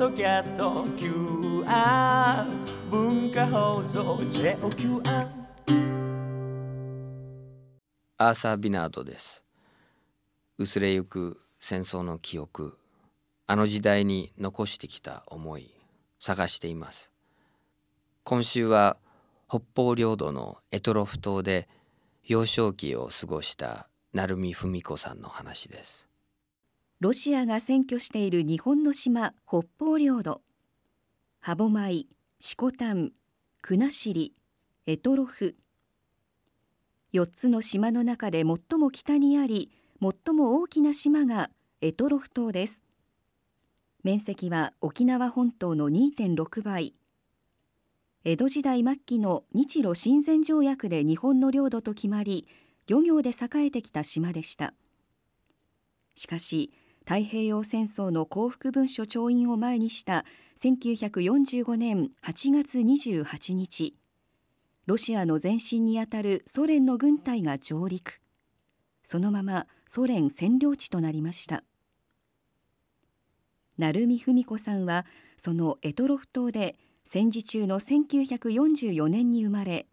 ドキャスト QR 文化放送 JOQR アー。サー・ビナードです。薄れゆく戦争の記憶。あの時代に残してきた思い探しています。今週は北方領土の択捉島で幼少期を過ごした成海文子さんの話です。ロシアが占拠している日本の島北方領土。歯舞色丹国後択捉4つの島の中で最も北にあり最も大きな島が択捉島です。面積は沖縄本島の2.6倍。江戸時代末期の日露親善条約で日本の領土と決まり漁業で栄えてきた島でした。しかし太平洋戦争の降伏文書調印を前にした1945年8月28日ロシアの前進にあたるソ連の軍隊が上陸。そのままソ連占領地となりました。成海文子さんはその択捉島で戦時中の1944年に生まれ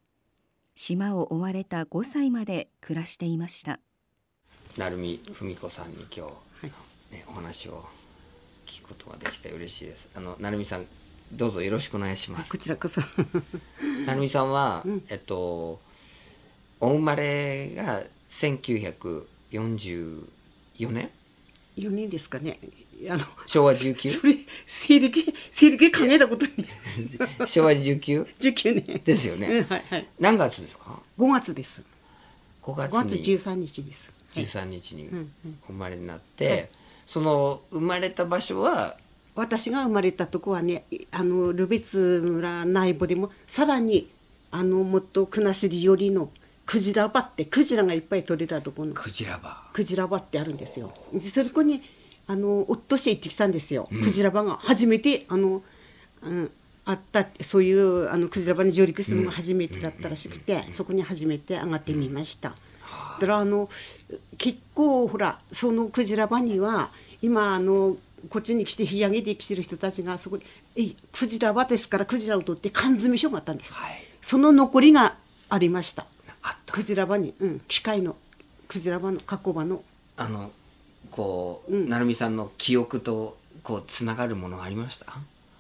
島を追われた5歳まで暮らしていました。成海文子さんに今日、ね、お話を聞くことができて嬉しいです。あの成海さんどうぞよろしくお願いします。こちらこそ。成海さんは、うん。えっとお生まれが1944年？4人ですかね。あの昭和 19? それ西暦？西暦考えたことに昭和 19? 19 年。ですよね、うんはいはい。何月ですか？5月です。5月5月に13日です。はい。13日にお生まれになって、はいその生まれた場所は私が生まれたとこはねあのルベツ村内部でもさらにあのもっと国後よりのクジラ場ってクジラがいっぱい取れたところのクジラバクジラ場ってあるんですよ。でそこにあのおっとして行ってきたんですよ。クジラ場が初めてあの、うん、あったそういうあのクジラ場に上陸するのが初めてだったらしくて、そこに初めて上がってみました。だからあの結構ほらそのクジラ場には今あのこっちに来て引き上げてきてる人たちがそこに「えクジラ場ですからクジラを取って缶詰所があったんです、はい。その残りがありました。あった。クジラ場に、うん、機械のクジラ場の加工場の。あのこう、うん。成美さんの記憶とこうつながるものがありました？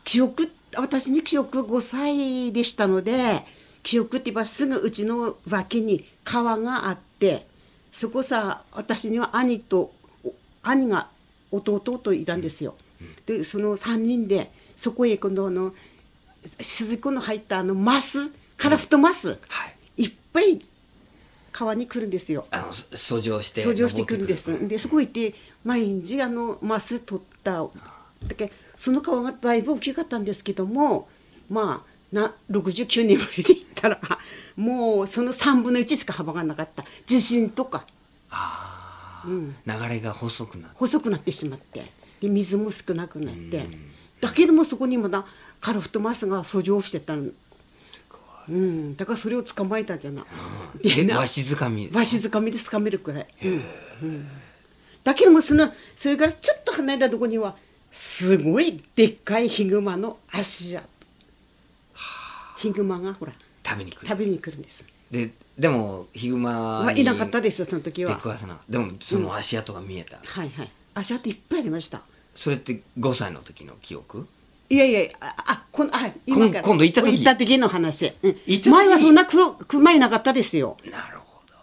記憶私に記憶5歳でしたので記憶って言えばすぐうちの脇に川があってそこさ私には兄とお兄が弟といたんですよ。でその3人でそこへ今度あの鈴子の入ったあのマスカラフトマス、はいいっぱい川に来るんですよ。あのそ遡上して掃除をしてくるんです。でそこ行って毎日あのマス取っただけその川がだいぶ大きかったんですけどもまあな69年ぶりで行ったら もうその3分の1しか幅がなかった。地震とか。ああ、うん。流れが細くなって。細くなってしまって。で水も少なくなって。だけどもそこにまだカラフトマスが遡上してたの。すごい。うん、だからそれを捕まえたんじゃな。えでなわしづかみ。わしづかみで掴めるくらい、うん。だけどもそのそれからちょっと離れたところにはすごいでっかいヒグマの足跡ヒグマがほら食べに来る。食べに来るんです、ででもヒグマまあ、いなかったですその時は。出くわさな。でもその足跡が見えた、はいはい。足跡いっぱいありました。それって5歳の時の記憶？いやいやああこんあ今から。今度行った時？行った時の話、うん。前はそんな黒熊いなかったですよ。なるほど。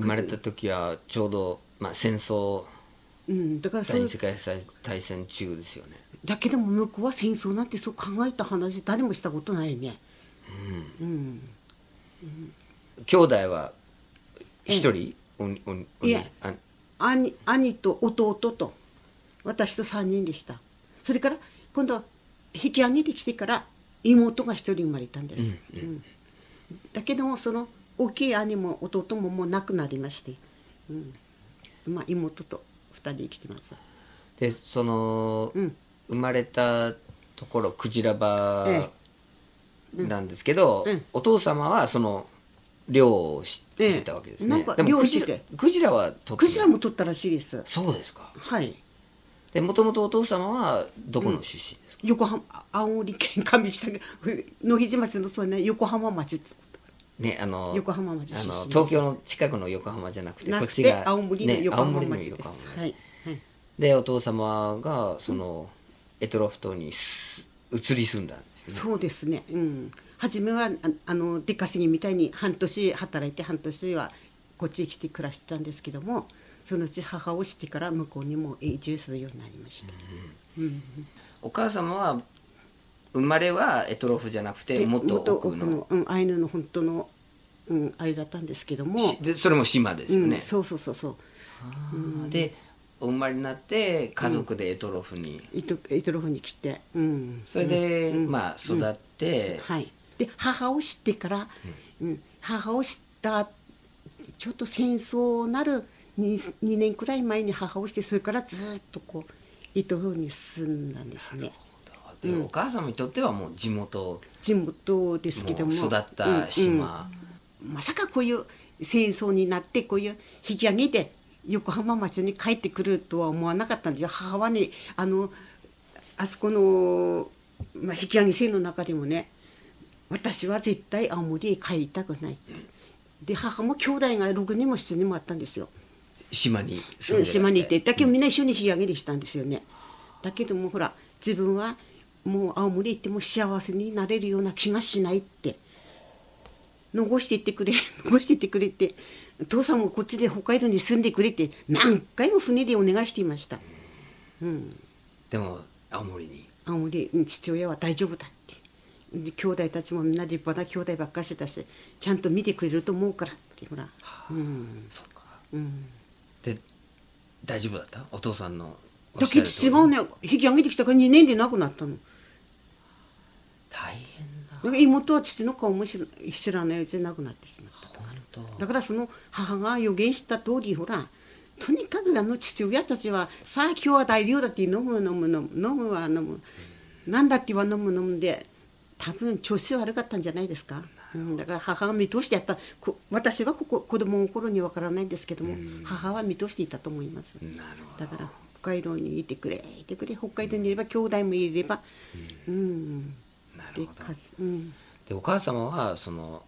生まれた時はちょうど、まあ、戦争うん、だから第二次世界大戦中ですよね。だけども向こうは戦争なんてそう考えた話誰もしたことないね。うん。兄弟は一人、おにおにおにいやあ兄兄と弟と私と3人でした。それから今度引き上げてきてから妹が1人生まれたんです、うん。だけどもその大きい兄も弟ももう亡くなりまして、うん。まあ、妹と2人生きてます。でその、うん。生まれたところクジラ場えなんですけど、うん。お父様はその漁をし,、てたわけですね。でもクジラクジラは取ってクジラも取ったらしいです。そうですか。はい。でもともとお父様はどこの出身ですか、横浜青森県上北野木町のそうね横浜町ってねあの横浜町あの東京の近くの横浜じゃなくてこっちが青森のね横浜町です、はい、はい、でお父様がその、エトロフ島にす移り住んだんですよね。そうですね。うん。初めはああの出稼ぎみたいに半年働いて半年はこっちに来て暮らしてたんですけどもそのうち母をしてから向こうにも永住するようになりました、うん。お母様は生まれはエトロフじゃなくてもっと奥のうん、アイヌの本当の、うん、あれだったんですけども、しでそれも島ですよね。うん、、そうそうそうそう。でお生まれになって家族でエトロフに、イトイトロフに来て、うん、それで、まあ育って、はい、で母を知ってから、うん。母を知ったちょっと戦争なる 2, 2年くらい前に母をしてそれからずっとこうイトロフに住んだんですねでお母様にとってはもう地元。地元ですけども。育った島、うんまさかこういう戦争になってこういう引き上げて横浜町に帰ってくるとは思わなかったんですよ。母はねあのあそこの、まあ、引き上げ線の中でもね私は絶対青森へ帰りたくないで母も兄弟が6人も7人もあったんですよ。島に住んで島にいて。だけどみんな一緒に引き上げでしたんですよね、だけどもほら自分はもう青森行っても幸せになれるような気がしないって。残していってくれ 残していってくれって父さんもこっちで北海道に住んでくれって何回も船でお願いしていました、うん、でも青森に。青森うん父親は大丈夫だって。で兄弟たちもみんな立派な兄弟ばっかしだしちゃんと見てくれると思うからってほら、うん。そうか。うん、で大丈夫だった？お父さんのだけど違うね。引き上げてきたから2年で亡くなったの大変だ。妹は父の顔も知ら知らないうちに亡くなってしまった本当だからその母が予言した通りほらとにかくあの父親たちはさあ今日は大量だって飲む飲む飲む飲むは飲むなんだって言わ飲む飲むで多分調子悪かったんじゃないですか、うん、だから母が見通してやったこ私はここ子供の頃にわからないんですけども、母は見通していたと思いますなるほどだから北海道にいてくれいてくれ北海道にいれば兄弟もいればうん、でなるほうんでお母様はその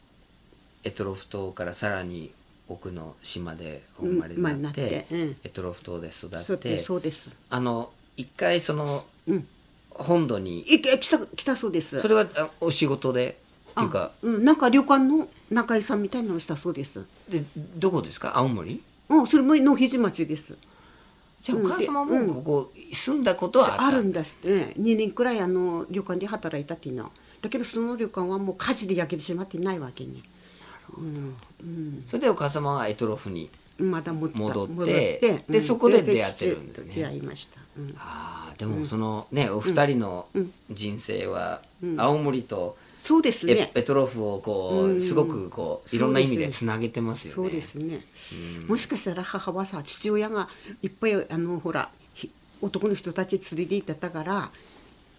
エトロフ島からさらに奥の島でお生まれになって,、うんまあなってうん。エトロフ島で育ってそうです。あの一回そのうん。本土にい来た来たそうです。それはあお仕事で？っていうか。あうん、なんか旅館の中井さんみたいなのをしたそうです。でどこですか？青森？うんそれも野肘町ですじゃあおうん母様もここ住んだことはああるんですね2年くらいあの旅館で働いたっていうの。はだけどその旅館はもう火事で焼けてしまってないわけね。うん。それでお母様はエトロフにうん、また戻って戻でうん。そこで出会ってるんですね。出会いました、うん。ああでもそのね、お二人のうん。人生は青森とそうですエ,、ねエトロフをこう、うん。すごくこういろんな意味でつなげてますよね。そうですね、もしかしたら母はさ父親がいっぱいあのほらひ男の人たち連れて行ってたから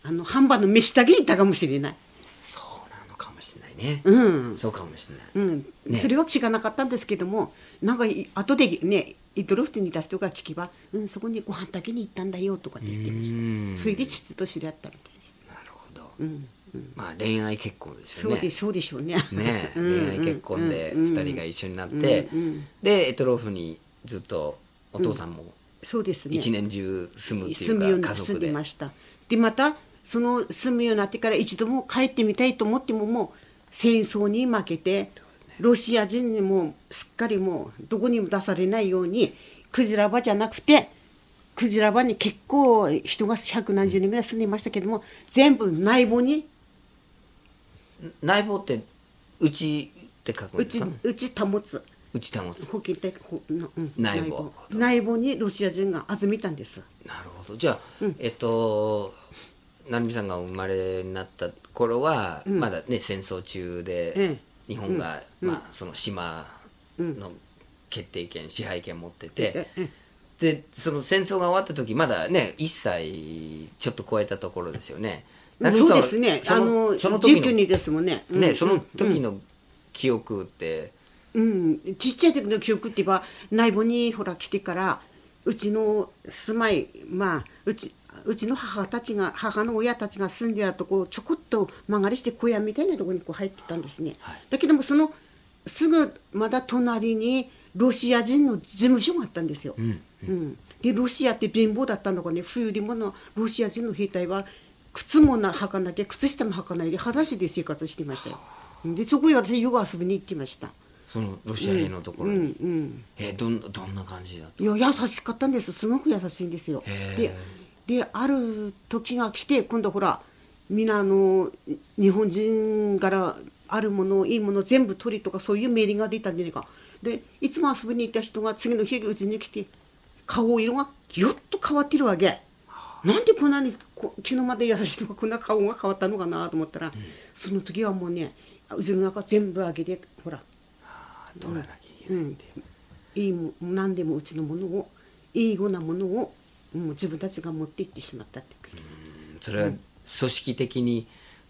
あの半端の飯だけにいたかもしれない。そうなのかもしれないね、うん、そうかもしれない、うん。ね。それは聞かなかったんですけどもなんかい後でねイトロフトにいた人が聞けば、うん、そこにご飯だけに行ったんだよとかって言ってましうん。たそれで父と知り合ったみたいです、なるほど、うんうん、まあ恋愛結婚ですよね。そうでそうでしょうね。ねうん恋愛結婚でうん二人が一緒になって、うんうんでエトロフにずっとお父さんもそうですね。一年中住むっていうか家住んで族で。ましたでまたその住むようになってから一度も帰ってみたいと思ってももう戦争に負けてロシア人にもすっかりもうどこにも出されないようにクジラ場じゃなくてクジラ場に結構人が百何十人ぐらい住んでいましたけども全部内部に内房ってうちって書くんうちですか？うち保つ。うち保つ。保険体ほなうん。内部。内部。にロシア人が集めたんです。なるほど。じゃあ、えっと成美さんがお生まれになった頃は、まだね戦争中で、ええ。日本が、まあ、その島の決定権支配権持ってて、ええでその戦争が終わった時まだね1歳ちょっと超えたところですよね。そうですね。そあのその時19の人ですもんね。うん。ねその時の記憶って、うん、ちっちゃい時の記憶って言えば内部にほら来てからうちの住まいまあうちうちの母たちが母の親たちが住んでたとこちょこっと曲がりして小屋みたいなところにこう入ってたんですね、はい。だけどもそのすぐまだ隣にロシア人の事務所があったんですよ、うん。うん。でロシアって貧乏だったのがね冬でものロシア人の兵隊は靴もな履かなきゃ靴下も履かないで裸足で生活してましたよ。でそこに私夜遊びに行ってました。そのロシア兵のところに、うんうんえーどんどんな感じだった？いや優しかったんです。すごく優しいんですよ。へでである時が来て今度ほらみんなあの日本人からあるものいいもの全部取りとかそういうメールが出たんじゃないか。でいつも遊びに行った人が次の日うちに来て顔色がぎゅっと変わってるわけ。なんでこんなにこ昨日まで優しいのがこんな顔が変わったのかなと思ったら、その時はもうねうちの中全部上げてほら取らなきゃいけないう。ん、いいも何でもうちのものをいいようなものをもう自分たちが持って行ってしまったってそれは組織的に、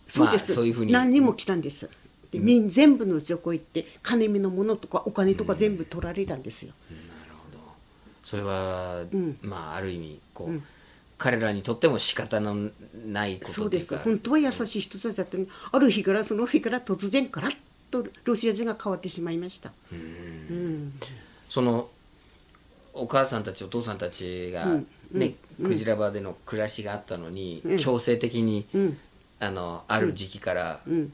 そうです、まあ、そういうふうに。何人も来たんです。で、みん全部のうちをこう行って金目のものとかお金とか全部取られたんですよ、それは、うん。まあある意味こう、うん彼らにとっても仕方のないこそうです。本当は優しい人たちだったのにある日からその日から突然ガラッとロシア人が変わってしまいました。うん。そのお母さんたちお父さんたちがうん。ね、クジラ場での暮らしがあったのに、うん。強制的に、うん。あのある時期からうん。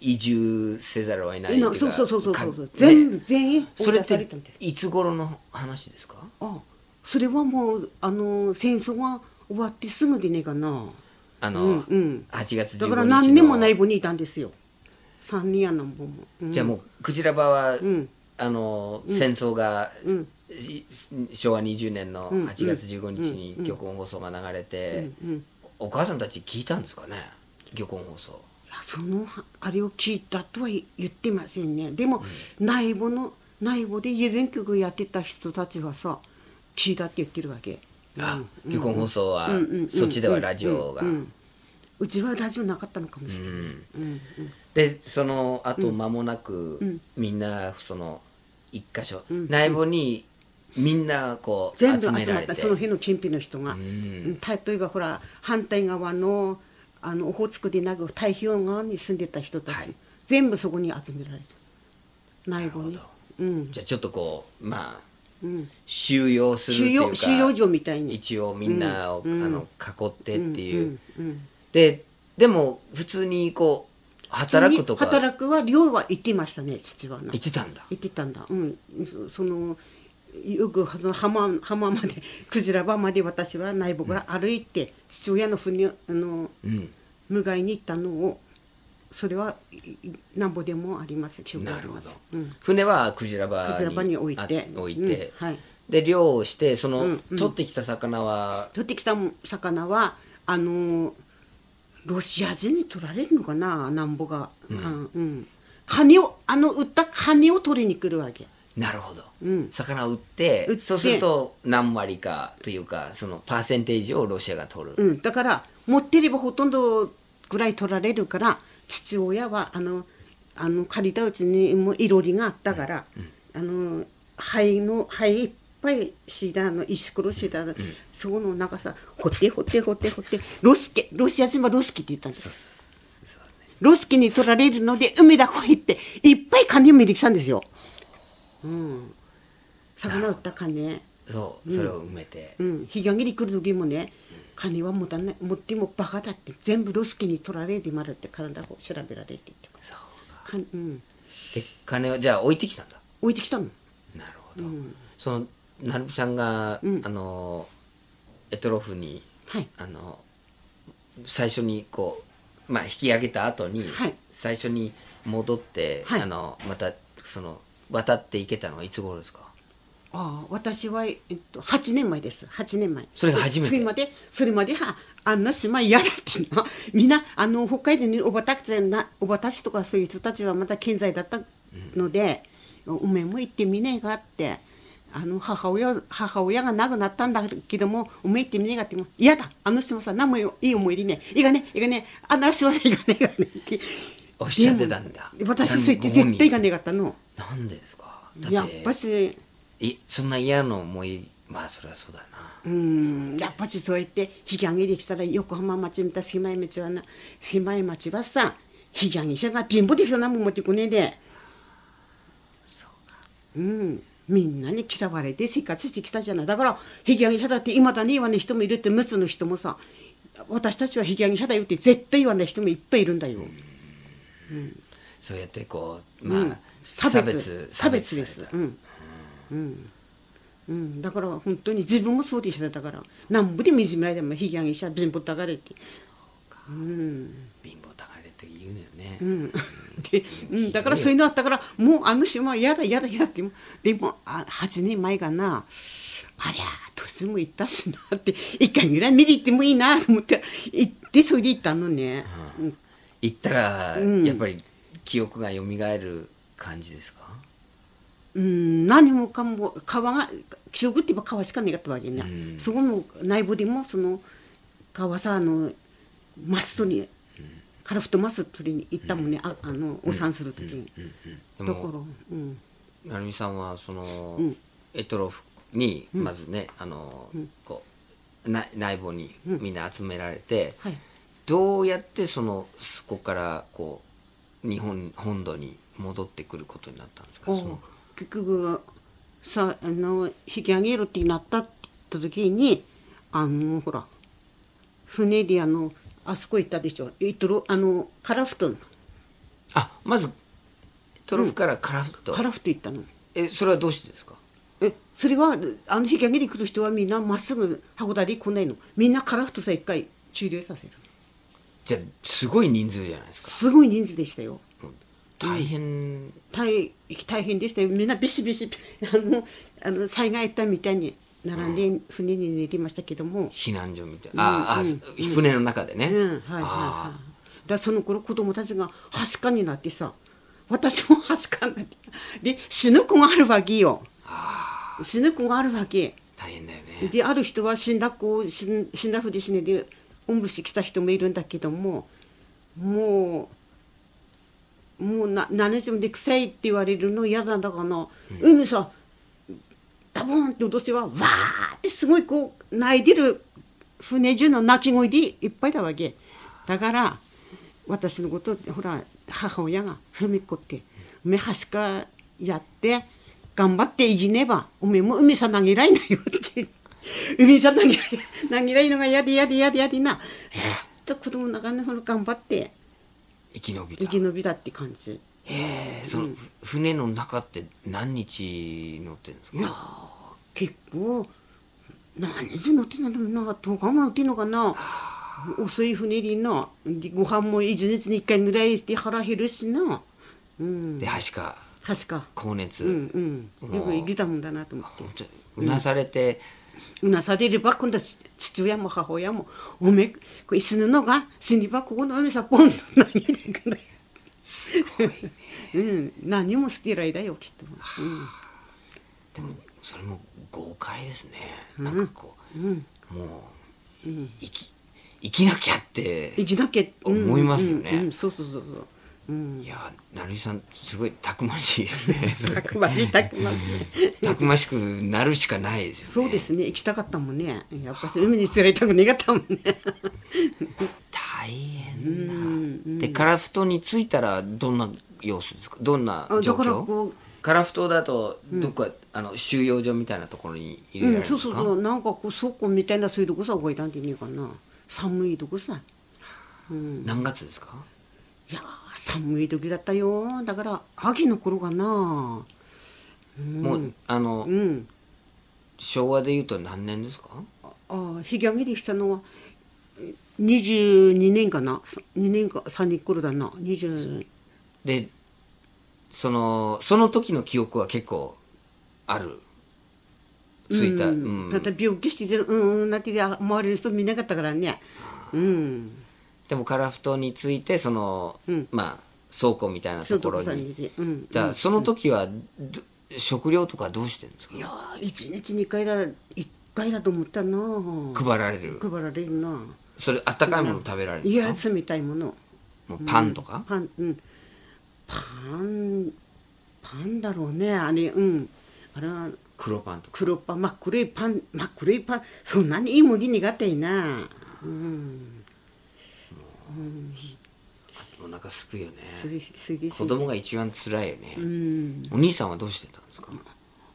移住せざるを得ないそうそうそうそうそう、かね。全部全員それっていつ頃の話ですか？あそれはもうあの戦争が終わってすぐでねえかな。あの、うんうん。8月15日の。だから何年も内部にいたんですよ。3人やなんぼも、うん。じゃあもうクジラ場は、ん。あの戦争が、うん。し昭和20年のうん。8月15日にうん。漁港放送が流れて、うん。うん。お母さんたち聞いたんですかね？漁港放送。いやそのあれを聞いたとは言ってませんね。でも、内部の内部で郵便局やってた人たちはさ聞いたって言ってるわけあうん。漁港放送は、そっちではラジオが、うちはラジオなかったのかもしれない、でそのあと間もなく、うん。みんなその一箇所、うん内部にみんなこう全部集められたその日の近辺の人が、例えばほら反対側のあのオホーツクでなく太平洋側に住んでた人たち、はい。全部そこに集められる。内部に。うん。じゃあちょっとこうまあうん収容するって収いうか容収容所みたいに。一応みんなを、うんあの囲ってっていう、ででも普通にこう働くとか。働くは寮は行ってましたね父はな。言ってたんだ。行ってたんだ。うん。そそのよくその浜浜まで クジラ場まで私は内部から歩いて、父親の船あのうん。迎えに行ったのをそれはなんぼでもあります。記憶がありますうん、船はクジラ場にクジラ場に置いて。あ置いて、うん。はい、で漁をしてその、うんうん。取ってきた魚は？取ってきた魚はあのロシア人に取られるのかな？なんぼが、うん。うん、カニをあの売ったカニを取りに来るわけ。なるほど、うん。魚を売って売って。そうすると何割かというかそのパーセンテージをロシアが取る、うん、だから持ってればほとんどぐらい取られるから父親はあのあの借りたうちにもういろりがあったから、あの灰の灰いっぱい敷いたあの石ころ敷いた、そこの中さ掘って掘って掘って掘ってロスケロシア人はロスキって言ったんです。ロスキに取られるので海だこ行っていっぱいカニを見てきたんですよ。うん、魚売ったカニ。そう。それを埋めて、うん、日帰り来る時もねカニは持たない持ってもバカだって全部ロスキに取られてまるって体を調べられてって言ってますかん、うん、で金をじゃあ置いてきたんだ。置いてきたの。なるほど、うん。その成美さんが、うん。あのエトロフにはい。あの最初にこう、まあ、引き上げた後に、はい。最初に戻って、はい。あのまたその渡っていけたのはいつ頃ですか？ああ私は、えっと、8年前です。8年前。それが初めて。それまでそれまではあんな島嫌だっていうの。はみんなあの北海道におばたちなおばたちとかそういう人たちはまだ健在だったので、おめえも行ってみねえかって。あの母親母親が亡くなったんだけどもおめえ行ってみねえかっても嫌だ。あの島さ何もいい思い出ね。いいかねいいかね。あんな島さいいかねいいかね。っておっしゃってたんだ。私そう言って絶対行かねえかったの。なんでですか？やっぱしいそんな嫌な思いまあそれはそうだな。うん。やっぱりそうやって引き上げできたら横浜町みたいな狭い町はな狭い町はさ引き上げ者が貧乏できたなもん持ってこねえで。うん。みんなに嫌われて生活してきたじゃない。だから引き上げ者だっていまだに言わない人もいるって陸奥の人もさ私たちは引き上げ者だよって絶対言わない人もいっぱいいるんだよ、そうやってこうまあ、うん、差差別別差別ですうんうん。うん、だから本当に自分もそうでしただからなんぼで惨められても引き上げ者貧乏たがれて。うん。貧乏たがれって言うのよね、うん。で、うん、だからそういうのあったからもうあの島は嫌だ嫌だ嫌だってでもあ8年前かな。ありゃ年もいったしなって一回ぐらい見に行ってもいいなと思って行ってそれで行ったのね、うん。行ったら、うん。やっぱり記憶が蘇る感じですか？うん、何もかも川が記憶って言えば川しかなかったわけね、うん。そこの内部でもその川さあのマストに、カラフトマス取りに行ったもんね、ああのお産する時に、でだからもうん。成美さんはその、うん。エトロフにまずね、あのこうな内部にみんな集められて、はい。どうやってそのそこからこう日本本土に戻ってくることになったんですか？その結局さあの引き上げるってなったって言った時にあのほら船であのあそこ行ったでしょ。イトロあのカラフトあまずトロフからカラフト、カラフト行ったの。えそれはどうしてですか？えそれはあの引き上げに来る人はみんなまっすぐ函館に来ないの。みんなカラフトさ一回終了させる。じゃあすごい人数じゃないですか。すごい人数でしたよ大変、大大変でしたよ。みんなビシビシあのあの災害あったみたいに並んで船に寝てましたけども、避難所みたいな、ああ、うん。船の中でね、うんはいはいはい。あだその頃子供たちがはしかになってさ私もはしかになってで死ぬ子があるわけよ。死ぬ子があるわけ。大変だよね。である人は死んだ子を死ん死んだふりしねでおんぶしてきた人もいるんだけどももうもうな何日もで臭いって言われるの嫌なんだからな、海さダボンって脅せはわーってすごいこう泣いてる船中の泣き声でいっぱいだわけ。だから私のことほら母親が踏み込って「おめえはしかやって頑張って生きねばおめえも海さ投げらいなよ」って。海さ投げらい投げらいのが嫌で嫌で嫌で嫌でなえーっと子供の中のほら頑張って。生き延びた。生き延びたって感じ。へえ。その、船の中って何日乗ってるんですか？いやー結構何日乗ってたんだろうな10日も乗ってんのかな？遅い船でな。でご飯も一日に1回ぐらいして腹減るしな。うん。ではしか。確か。高熱、うんうん。よく生きたもんだなと思って。本当にうなされて、うなされれば今度は父父親も母親も「おめえ死ぬのが死にばここの海さポンと投げていくんだよ」うん、何も捨てられだよきっと、うん。でもそれも豪快ですね、なんかこう、もう、生き生きなきゃって生きなきゃ、うん。思いますよね。うんうん。そうそうそうそううん。いや成美さんすごいたくましいですねたくましいたくましい。たくましくなるしかないですよね。そうですね行きたかったもんね。やっぱし海に捨てられたくねかったもんね。大変だ。でカラフトに着いたらどんな様子ですか？どんなあ状だからこ況？うカラフトだとどっか、あの収容所みたいなところに入れられるうんん、ですか、そうそうそう。なんかこう倉庫みたいなそういうとこさ動いたんでねえかな寒いとこさ。うん。何月ですか？いやー寒い時だったよ。だから秋の頃かな。もうあの、うん。昭和でいうと何年ですか？ああ引き上げできたのはえ22年かな。2年か3年頃だな。20でそのその時の記憶は結構ある。ついた、ううん。ん、ただ病気しててうんうんなっててあ周りの人見なかったからね。うんでもカラフトについてその、うん。まあ倉庫みたいなところに。その時はど食料とかどうしてるんですか？いやー一日2回だ1回だと思ったな配られる。配られるなそれあったかいもの食べられるんいや冷たいもの。もうパンとか、パンうん。パンパンだろうね。あれうん。あれは黒パンとか？黒パン。真っ黒いパン真っ黒いパン。そんなにいいもんに苦手いな。うんお腹すくよね子ぎ。供が一番辛いよね、うん。お兄さんはどうしてたんですか？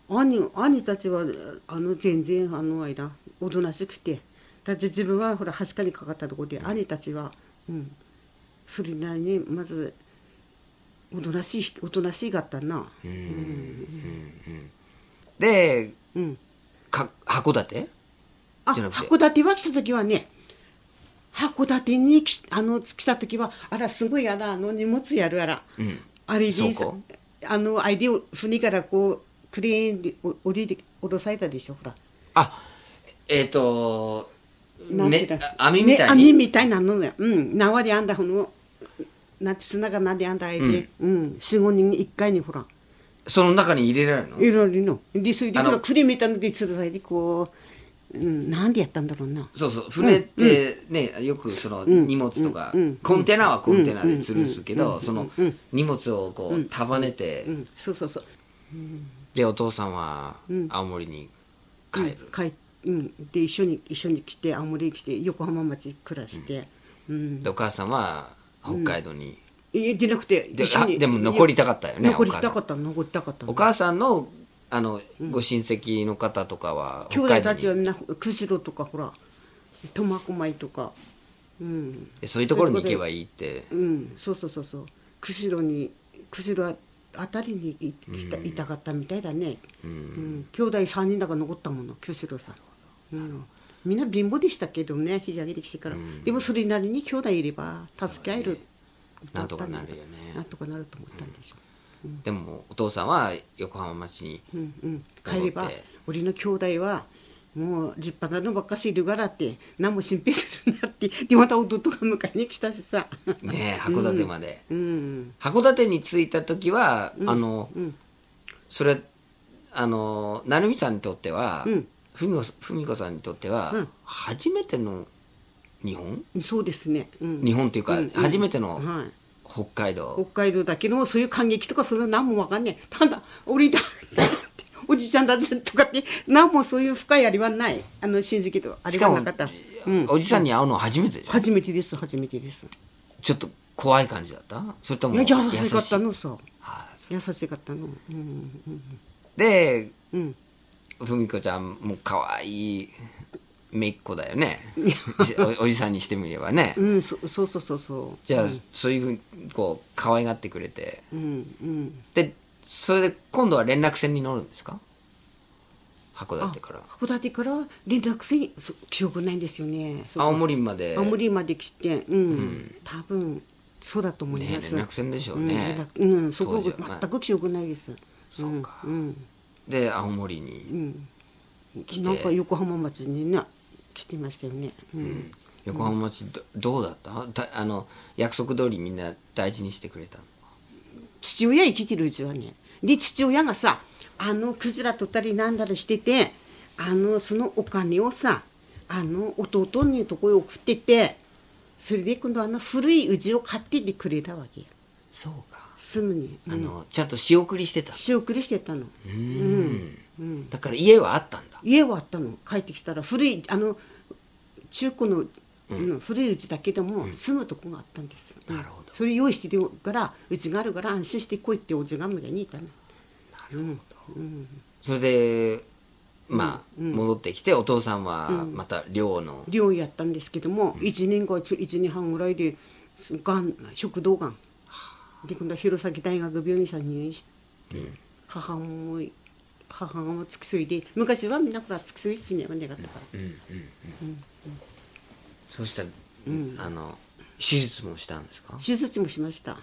兄兄たちはあの全然あの間おとなしくて。だって自分はほらはしかにかかったところで兄たちは、うん、それなりにまずおとなしいおとなしいかったな。でうん。か函館？あ函館は来た時はね函館にきあの来た時はあらすごいやだあの荷物やるあら、うん。あれであのあれで船からこうクレーンでお降りて降ろされたでしょほら。あえっ、となんていうねか網みたいね網に、みたいなのね。うん。縄で編んだほのなんて砂がなんで編んだあれで、うん。四五人一回にほら。その中に入れられるの？いろいろの。でそれであのほら栗みたいのでつるされてこう、うん、なんでやったんだろうな。そうそう船ってね、よくその荷物とか、うん。うん。コンテナはコンテナで吊るすけど、うん。そのうん。荷物をこう束ねて、うん。そうそうそう。でお父さんはうん。青森に帰る、帰っうん、で一緒に一緒に来て青森に来て横浜町暮らして、うん。でお母さんは北海道に、いやでなくてでも残りたかったよね残りたかった残りたかったお母さんのあの、ご親戚の方とかは兄弟たちはみんな釧路とかほら苫小牧とか。うん。でそういうところに行けばいいって。うん。そうそうそうそう。釧路に釧路あたりにいいたいたかったみたいだね、うん。兄弟3人だから残ったもの釧路さ、うん、みんな貧乏でしたけどね引き上げてきてから、でもそれなりに兄弟いれば助け合える。なんとかなるよね。なんとかなると思ったんでしょでもお父さんは横浜町にう、うん。うん、帰れば俺の兄弟はもう立派なのばっかしいるからって何も心配するなってでまた弟が迎えに来たしさ。ね函館まで、うん。函館に着いた時は、あの、うん。それあの成美さんにとっては、うん。文子さんにとっては、うん。初めての日本？そうですね、うん、日本っていうか、うんうん。初めてのはい北海道、北海道だけどそういう感激とかそれは何もわかんねえ。ただ俺だ おじちゃんだぜとかって何もそういう深いあれはない。あの親戚とあれはなかった、うん、おじさんに会うの初めて初めてです初めてです。ちょっと怖い感じだった？それとも優しかったのさ優しかったの。うんでうん。うん。文子ちゃんも可愛いめいっ子だよね。おおじさんにしてみればね、うんそそうそうそうそう。じゃあ、そういうふうにこう可愛がってくれて。うんうん。でそれで今度は連絡船に乗るんですか？函館から。函館から連絡船そ記憶ないんですよね。青森まで。青森まで来てうん、多分そうだと思いねます、連絡船でしょううんね連、絡うん、そこ全く記憶ないです。そうか。うん、で青森うにん、来て。なんか横浜町にね来てましたよね。うん、横浜町どどうだった？だあの約束通りみんな大事にしてくれたの？父親生きてるうちはね。で父親がさ、あのクジラ取ったりなんだりしてて、あのそのお金をさ、あの弟にとこへ送ってて、それで今度あの古い家を買っててくれたわけ。よ。そうか。すぐに、あのちゃんと仕送りしてた仕送りしてたの。うんうん。だから家はあったんだ。家はあったの。帰ってきたら古いあの中古の、うん。古い家だけでも住むとこがあったんです、うん。なるほど。それ用意してるからうちがあるから安心して来いっておじが村にいたのうん。うん。それでまあ、戻ってきてお父さんはまた寮の、寮やったんですけども、1年か1年半ぐらいでがん食道がん。で今度は弘前大学病院さんに入院して、母も母も付き添いで昔はみんなほら付き添い室には願った。から、そうしたら、あの手術もしたんですか？手術もしました、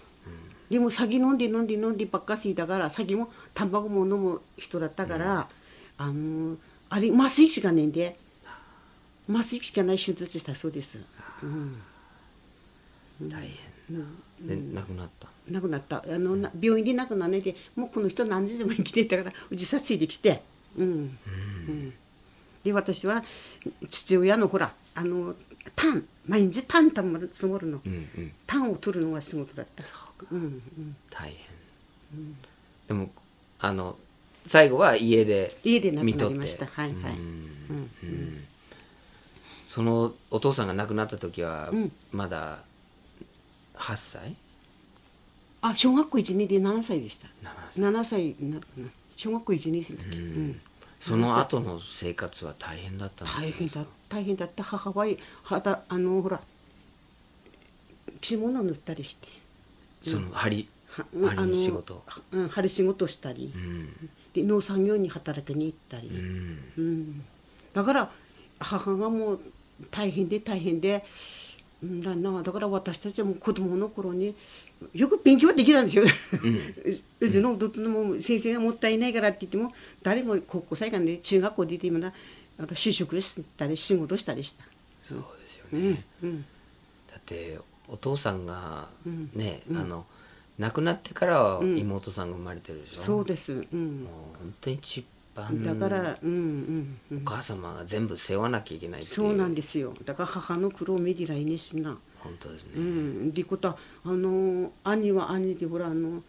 でも酒飲んで飲んで飲んでばっかしだから酒もタバコも飲む人だったから、あのあれ麻酔しかねえんで。麻酔しかない手術したそうです、うん、大変。で亡くなった亡くなった。あのな病院で亡くならないでもうこの人何時でも生きてたからうちさついてきて。うん、うん。で私は父親のほらあのタン毎日タンたまる積もるの、うんうん。タンを取るのが仕事だった。うんうん。大変、でもあの最後は家で家で亡くなりました。はいはい。うん。そのお父さんが亡くなった時はうん。まだ8歳？あ小学校1年で7歳でした。7歳。7歳小学校1年生の時、うん。その後の生活は大変だったんです大変だ大変だった。母ははだあのほら着物を縫ったりして。その針は針の仕事。うん針仕事をしたり、うん。で農産業に働きに行ったり、うん。うん。だから母がもう大変で大変で、うんだなだから私たちはもう子供の頃によく勉強はできたんですよ。うちの弟のも先生がもったいないからって言っても誰も高校生がね中学校出てもなあの就職したり仕事したりした。そうですようね、んうん。だってお父さんがうんね、うん。あの亡くなってからはうん。妹さんが生まれてるでしょ、そうです。うん。もう本当に一番だから、うんうんうおん、母様が全部背負わなきゃいけないっていうそうなんですよ。だから母の苦労を見てらいねしな。本当ですね、うん、でことはあの兄は兄でほらあの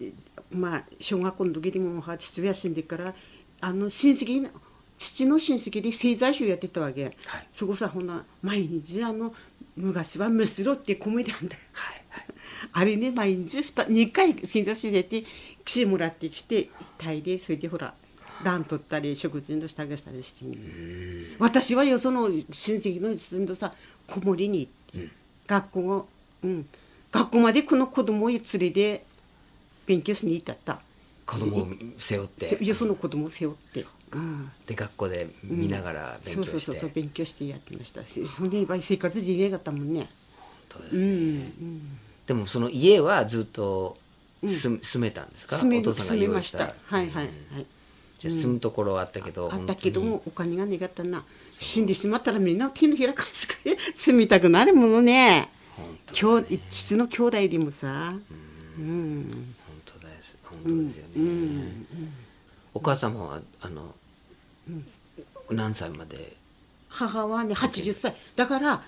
えまあ小学校の時でもは父親死んでからあの親戚の父の親戚で製材所やってたわけ、はい。そこさほな毎日あの昔はむしろって米であんだ。はいはい。あれね毎日 2, 2回製材所やって串もらってきて炊いてそれでほら暖取ったり食事の支度したりして、私はよその親戚の自分とさ子守りに行って、学校を、うん、学校までこの子供を連れて勉強しに行った。った子供を背負って。せよその子供を背負って、うん、で学校で見ながら勉強して、そうそうそうそう勉強してやってましたし。それで生活できなかったもんね。本当ですうね、ん。でもその家はずっと住,、住めたんですか？住めお父さんが用意した。はいはいはいじゃあ住むところはあったけど、あったけど本もお金がなかったな死んでしまったらみんな手のひら返すから 住みたくなるものね。きょう父の兄弟でもさ。うん。本当です本当ですよね、お母様はあの、何歳まで？母はね80歳。だから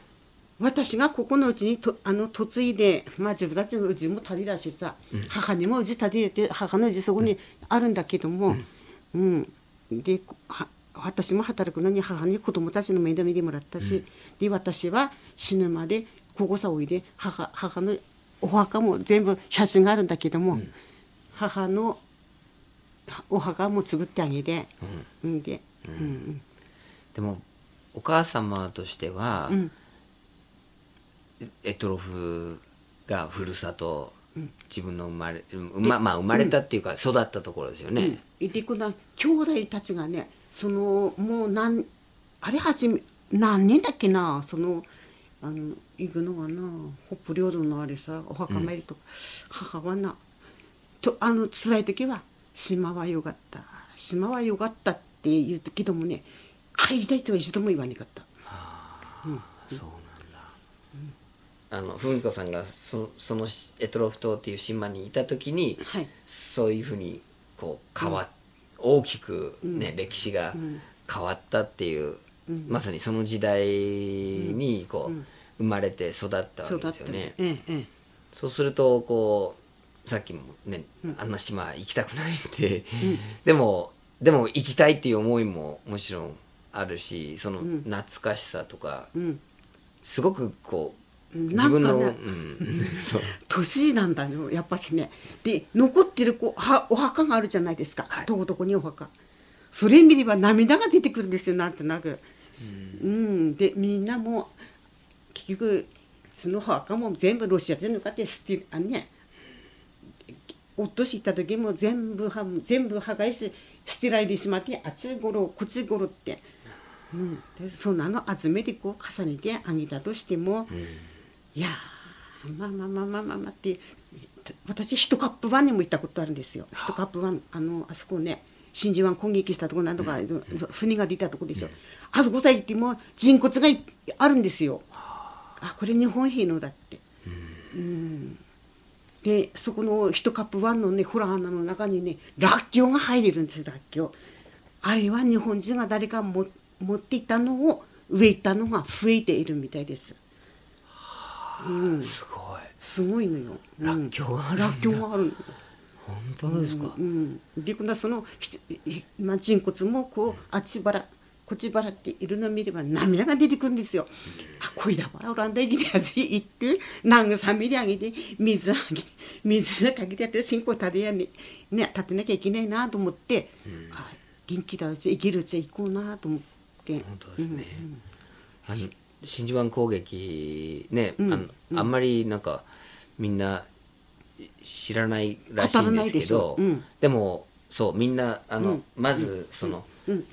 私がここのうちにとあの嫁いで、まあ、自分たちのうちも足りだしさ、母にもうち建てて母のうちそこにあるんだけども、うんでこは私も働くのに母に子供たちの面倒見てもらったし、で私は死ぬまでここさおいで母母のお墓も全部写真があるんだけども、母のお墓も作ってあげて、うん、で、うん。でもお母様としては、うん。エトロフがふるさと、自分の生まれ、ままあ生まれたっていうか、育ったところですよね、うん、でこの兄弟たちがねそのもう何あれはじめ何人だっけなそのあの行くのはな北方領土のあれさお墓参りとか、母はなとあの辛い時は「島はよかった島はよかった」って言うけどもね帰りたいとは一度も言わなかった。そうなん。だ、あの文子さんがそそのエトロフ島っていう島にいた時に、はい。そういうふうにこう変わっ、大きくね、歴史が変わったっていう、まさにその時代にこう、生まれて育ったわけですよね。ええええ。そうするとこうさっきもね、あんな島行きたくないって、でもでも行きたいっていう思いももちろんあるしその懐かしさとか、うん。すごくこううん自分の、なんかね。年なんだよやっぱしね。で残ってるこうはお墓があるじゃないですか、はい。どこどこにお墓。それ見れば涙が出てくるんですよなんとなく。うん、でみんなも結局その墓も全部ロシア人の方捨てるあのね夫し行った時も全部は全部破壊し捨てられてしまってあっちごろこっちごろって、うん、でそんなの集めてこう重ねてあげたとしても、いやーまあまあまあまあまあまあって私一カップ湾にも行ったことあるんですよ。一カップ湾あのあそこね真珠湾攻撃したとこなんとか、船が出たとこでしょ、あそこさ行っても人骨がいあるんですよ。あ。これ日本兵のだって。うん。でそこの一カップ湾のねホラー穴の中にねらっきょうが入れるんですよらっきょう。あれは日本人が誰かも持っていったのを植えたのが増えているみたいですうん。すごい。すごいのよ。らっきょうがあるらっきょうがある。本当ですか、うん、で今度はそのまあ、人骨もこうあっちばらこっちばらっているのを見れば涙が出てくるんですよ。あこいだわオランダ行きでやつ行って慰めであげて水あげ水かけてやって線香立てやねね立てなきゃいけないなと思って、あ元気だうち生きるうちは行こうなと思って。本当ですね、あの真珠湾攻撃ね、うんあのあんまりなんかみんな知らないらしいんですけどうん。でもそうみんなあの、うん。まずその、うん。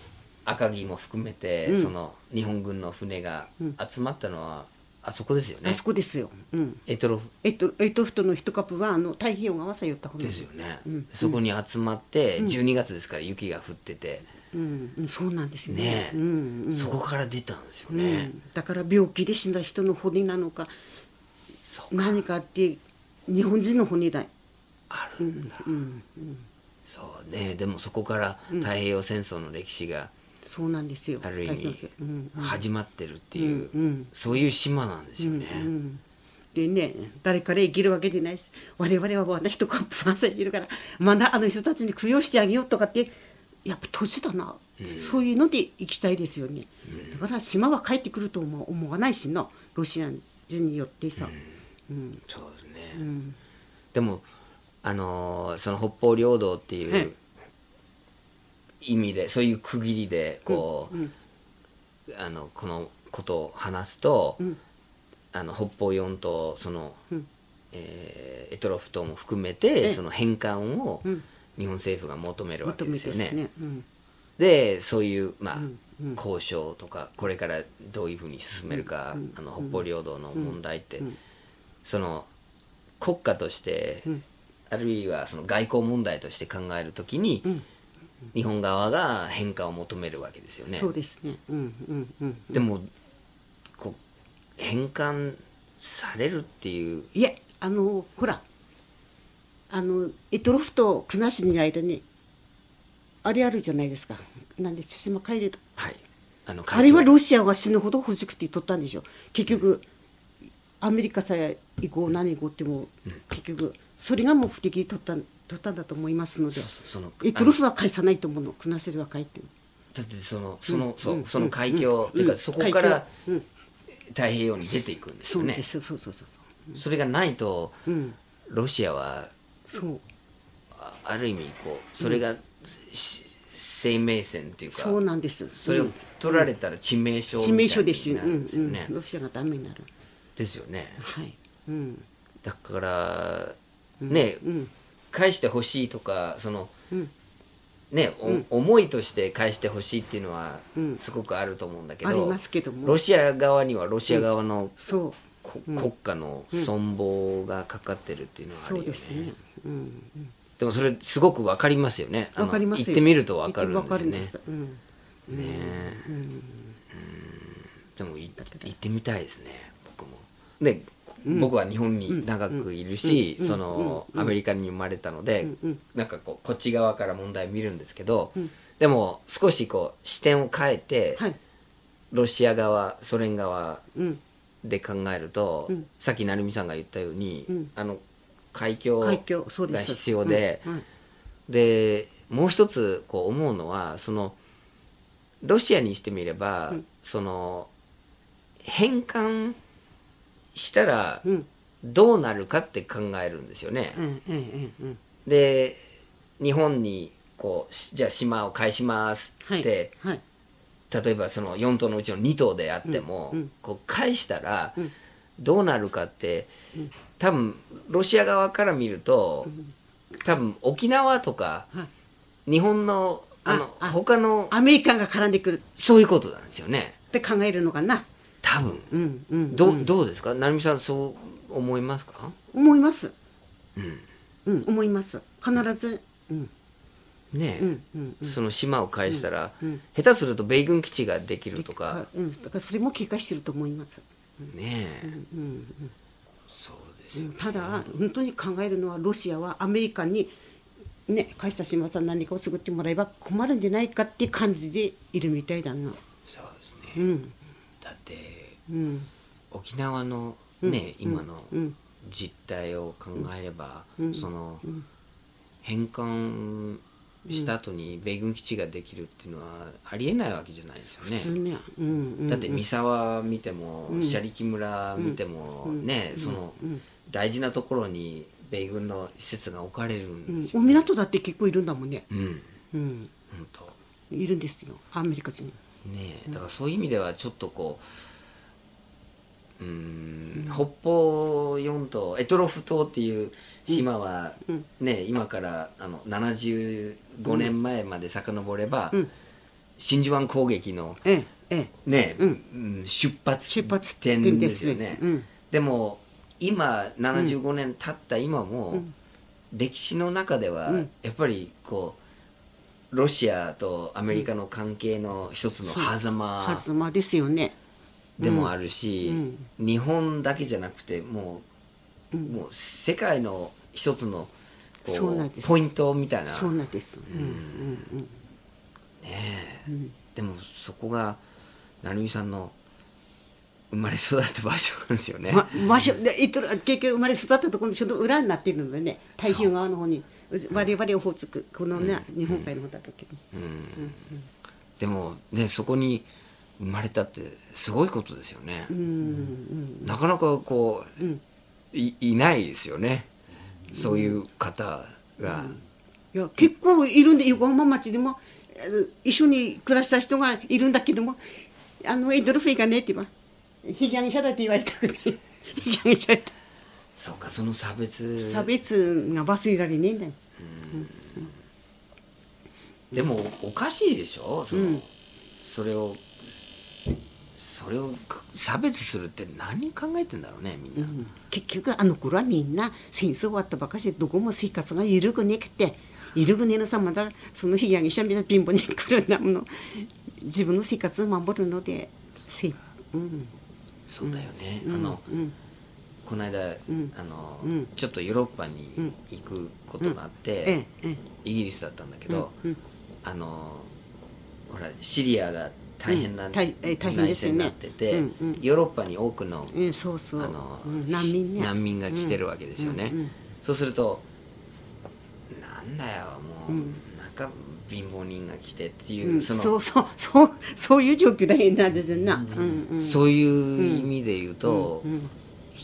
赤城も含めて、うん。その日本軍の船が集まったのは、あそこですよね。あそこですよ。うん。エトロフ。えっと、エトフトの一カップはあの太平洋側さ寄った方です。よね、うん。そこに集まって12月ですから雪が降ってて、うん、うん、そうなんですよね。うん、うん、そこから出たんですようね、ん、だから病気で死んだ人の骨なのかそう何かあって日本人の骨だ。あるんだ、うん、うん、そうね。でもそこから太平洋戦争の歴史がそうなんですよ。ある意味始まってるっていう、うんうん。そういう島なんですよね、うんうん。でね誰から生きるわけでないです我々はまだ一カップ3歳いるからまだあの人たちに供養してあげようとかってやっぱ年だな、そういうので生きたいですよね、だから島は帰ってくると思う思わないしなロシア人によってさ、うん。そうですね、うん。でもあのーその北方領土っていはいう意味でそういう区切りでこう、うん。あのこのことを話すと、うん。あの北方四島その、うん。えーエトロフ島も含めてええ。その返還をうん日本政府が求めるわけですよね。ね、うん。でそういう、まあうんうん。交渉とかこれからどういうふうに進めるか、うんあの北方領土の問題って、うんその国家として、うん。あるいはその外交問題として考えるときに、うん。日本側が返還を求めるわけですよね。そうですね。うんうんうん。でもこう返還されるっていういやあのほらあのエトロフと国後の間にあれあるじゃないですか。なんで対馬帰れと。はい。あのあれはロロシアが死ぬほど欲しくて取ったんでしょ。結局アメリカさえ行こう何行こうっても、結局それが目的で取った取ったんだと思いますのでそそのエトロフは返さないと思うの国後は帰っても。だってそのその、そううん。その海峡、っていうかそこか海ら太平洋に出ていくんですよね。そうです。そうそうそうそれがないとロシアはそう。あある意味こうそれが、し生命線っていうかそうなんです。それをうん。取られたら致命傷致命傷ですよ、になるん。ですようんね、うん、ロシアがダメになる。ですよね。はい。うん。だからね、うん。返してほしいとかそのうん。ね、お思いとして返してほしいっていうのはうん。すごくあると思うんだけど、ありますけども。ロシア側にはロシア側のそう。こ国家の存亡がかかってるっていうのはあるそよね,、うですねうん。でもそれすごくわかりますよね。わかりますよ。行ってみるとわかるんわですよねかるんですうん。でもい行ってみたいですね僕も。で、僕は日本に長くいるし、その、アメリカに生まれたので、うん。なんかこうこっち側から問題見るんですけど、ん。でも少しこう視点を変えて、はい。ロシア側ソ連側うん。で考えると、うん。さっき成美さんが言ったように、うん。あの海峡が必要で、うんはいでもう一つこう思うのはそのロシアにしてみれば、うん。その返還したらうん。どうなるかって考えるんですよね。うんうんうんうん。で日本にこうしじゃあ島を返しますはいって、はい例えばその4島のうちの2島であっても、うんうん。こう返したらうん。どうなるかって、多分ロシア側から見ると、多分沖縄とかはい。日本のあの他のアメリカンが絡んでくる。そういうことなんですよね。って考えるのかな。多分。うんうんど,、うん。どうですか？成美さんそう思いますか？思います。うん。うん思います。必ず。うん。ねえ、うんうんうん。その島を返したら、うんうん。下手すると米軍基地ができるとか、うんだからそれも警戒してると思います。ねえ、うんうん。そうただ本当に考えるのはロシアはアメリカにね返した島さん何かを作ってもらえば困るんじゃないかって感じでいるみたいだな。そうですね、うん。だってうん。沖縄のね、うん。今のうん。実態を考えれば、うん。その、返還した後に米軍基地ができるっていうのはありえないわけじゃないですよね。普通ね、うんうん、だって三沢見ても斜力村見てもねその大事なところに米軍の施設が置かれるうんんですよお港だって結構いるんだもんね、うん。うん、本当。いるんですよ。アメリカ人。ねえ。だからそういう意味ではちょっとこううーん。北方四島エトロフ島っていう島はうん。ね今からあの75年前まで遡ればうん。真珠湾攻撃のええええ。ねうん。うん出発出発点点ですよね。うん。でも今75年経った今も、うん。歴史の中ではうん。やっぱりこうロシアとアメリカの関係の一つの狭間狭間ですよね。でもあるし、う日本だけじゃなくてもう,、もう世界の一つのこそうポイントみたいな。そうなんです、うん。うん。ねえ。うん。でもそこが成美さんの生まれ育った場所なんですよね。ま、場所でいとる結局生まれ育ったところのちょうど裏になっているのでね太平洋側の方に我々オホーツクこのね、日本海の方だけど、うん。でもねそこに生まれたってすごいことですよね。うんうん。なかなかこう、うん。いいないですよね。そういう方が、いや結構いるんで横浜町でも一緒に暮らした人がいるんだけどもあのエドルフィーがねって言えば被害者だって言われたくて被害者だそうかその差別。差別が忘れられねえんだよ。でもおかしいでしょ？その、うん。それをそれを差別するって何考えてんだろうねみんな、結局あの頃はみんな戦争終わったばかしでどこも生活が緩くねくて緩くねえのさまだその被害者みたいな貧乏に来るんだもの自分の生活を守るのでせうんそうだよね、うんあのうん。この間、ん。あのうん。ちょっとヨーロッパにうん。行くことがあって、イギリスだったんだけど、あのほらシリアが大変な、内戦になってて、ヨーロッパに多くのあのうん。難民ね難民が来てるわけですよね、そうするとなんだよもう、貧乏人が来てっていう、うん。そのそうそうそうそういう状況だよなですな、うん。うん、そういう意味で言うと、うんうん。引